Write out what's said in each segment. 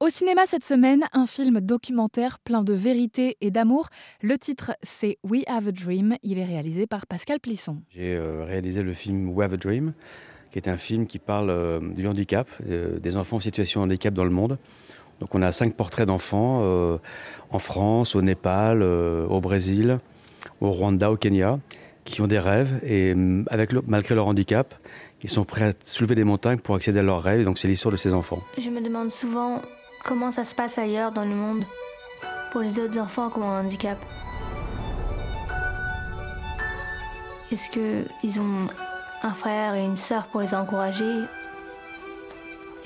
Au cinéma cette semaine, un film documentaire plein de vérité et d'amour. Le titre, c'est We Have a Dream. Il est réalisé par Pascal Plisson. J'ai euh, réalisé le film We Have a Dream, qui est un film qui parle euh, du handicap, euh, des enfants en situation de handicap dans le monde. Donc on a cinq portraits d'enfants en France, au Népal, au Brésil, au Rwanda, au Kenya, qui ont des rêves et avec malgré leur handicap, ils sont prêts à soulever des montagnes pour accéder à leurs rêves. Et donc c'est l'histoire de ces enfants. Je me demande souvent comment ça se passe ailleurs dans le monde pour les autres enfants qui ont un handicap? Est-ce qu'ils ont un frère et une sœur pour les encourager?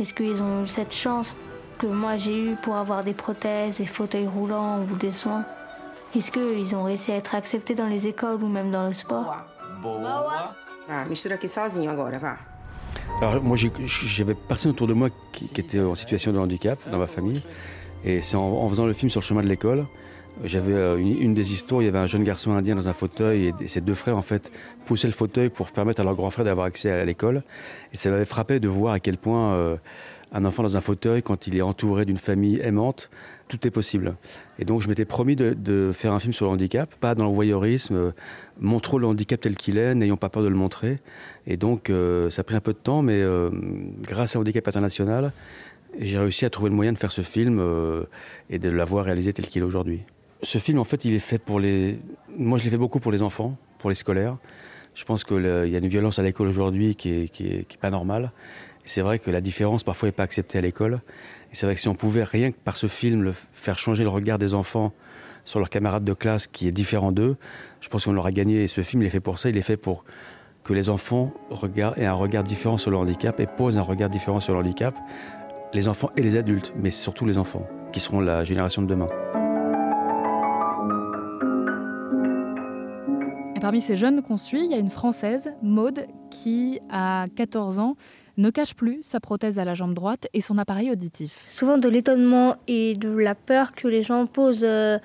Est-ce qu'ils ont eu cette chance que moi j'ai eue pour avoir des prothèses, des fauteuils roulants ou des soins? Est-ce qu'ils ont réussi à être acceptés dans les écoles ou même dans le sport? Ah, alors moi, j'avais personne autour de moi qui, était en situation de handicap dans ma famille. Et c'est en, faisant le film sur le chemin de l'école, j'avais euh, une, des histoires, il y avait un jeune garçon indien dans un fauteuil et ses deux frères en fait poussaient le fauteuil pour permettre à leur grand frère d'avoir accès à l'école. Et ça m'avait frappé de voir à quel point euh, un enfant dans un fauteuil, quand il est entouré d'une famille aimante, tout est possible. Et donc je m'étais promis de, faire un film sur le handicap, pas dans le voyeurisme, euh, montrons le handicap tel qu'il est, n'ayons pas peur de le montrer. Et donc euh, ça a pris un peu de temps, mais grâce à Handicap International, j'ai réussi à trouver le moyen de faire ce film et de l'avoir réalisé tel qu'il est aujourd'hui. Ce film, en fait, il est fait pour les... Moi, je l'ai fait beaucoup pour les enfants, pour les scolaires. Je pense qu'il y a une violence à l'école aujourd'hui qui n'est qui est, pas normale. C'est vrai que la différence parfois n'est pas acceptée à l'école. Et c'est vrai que si on pouvait rien que par ce film faire changer le regard des enfants sur leurs camarades de classe qui est différent d'eux, je pense qu'on aura gagné. Et ce film, il est fait pour ça. Il est fait pour que les enfants aient un regard différent sur le handicap et posent un regard différent sur le handicap. Les enfants et les adultes, mais surtout les enfants, qui seront la génération de demain. Parmi ces jeunes qu'on suit, il y a une Française, Maude, qui, a 14 ans, ne cache plus sa prothèse à la jambe droite et son appareil auditif. Souvent de l'étonnement et de la peur que les gens posent euh,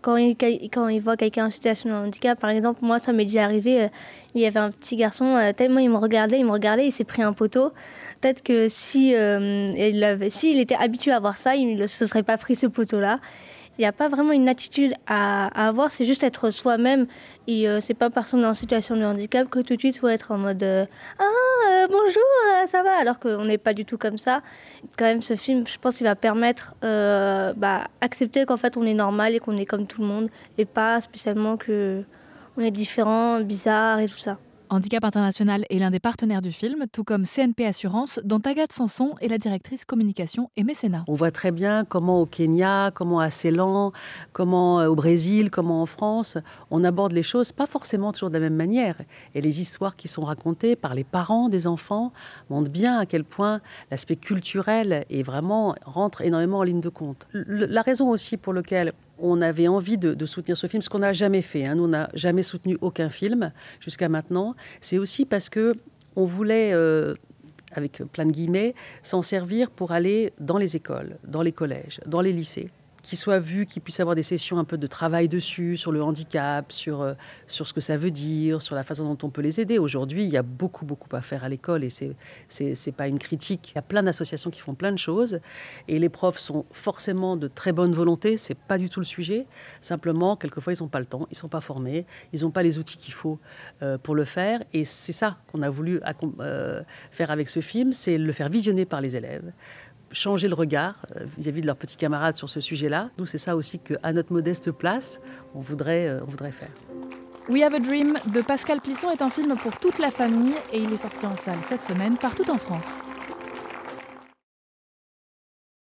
quand, ils, voient quelqu'un en situation de handicap. Par exemple, moi, ça m'est déjà arrivé, euh, il y avait un petit garçon, euh, tellement il me regardait, il me regardait, il s'est pris un poteau. Peut-être que si, s'il était habitué à voir ça, il ne se serait pas pris ce poteau-là. Il n'y a pas vraiment une attitude à, avoir, c'est juste être soi-même. Et euh, c'est pas parce qu'on est en situation de handicap que tout de suite il faut être en mode euh, Ah, euh, bonjour, ça va, alors qu'on n'est pas du tout comme ça. Quand même, ce film, je pense qu'il va permettre bah, accepter qu'en fait on est normal et qu'on est comme tout le monde et pas spécialement que on est différent, bizarre et tout ça. Handicap International est l'un des partenaires du film, tout comme CNP Assurance, dont Agathe Sanson est la directrice communication et mécénat. On voit très bien comment au Kenya, comment à Ceylan, comment euh, au Brésil, comment en France, on aborde les choses pas forcément toujours de la même manière. Et les histoires qui sont racontées par les parents des enfants montrent bien à quel point l'aspect culturel est vraiment rentre énormément en ligne de compte. La raison aussi pour laquelle on avait envie de, soutenir ce film, ce qu'on n'a jamais fait. Hein. Nous, on n'a jamais soutenu aucun film jusqu'à maintenant. C'est aussi parce que on voulait, euh, avec plein de guillemets, s'en servir pour aller dans les écoles, dans les collèges, dans les lycées qui soit vu, qui puisse avoir des sessions un peu de travail dessus, sur le handicap, sur, euh, sur ce que ça veut dire, sur la façon dont on peut les aider. Aujourd'hui, il y a beaucoup, beaucoup à faire à l'école et c'est c'est pas une critique. Il y a plein d'associations qui font plein de choses et les profs sont forcément de très bonne volonté. C'est pas du tout le sujet. Simplement, quelquefois, ils n'ont pas le temps, ils sont pas formés, ils n'ont pas les outils qu'il faut euh, pour le faire. Et c'est ça qu'on a voulu euh, faire avec ce film, c'est le faire visionner par les élèves changer le regard euh, vis-à-vis de leurs petits camarades sur ce sujet-là. Nous, c'est ça aussi qu'à notre modeste place, on voudrait, euh, on voudrait faire. We Have a Dream de Pascal Plisson est un film pour toute la famille et il est sorti en salle cette semaine partout en France.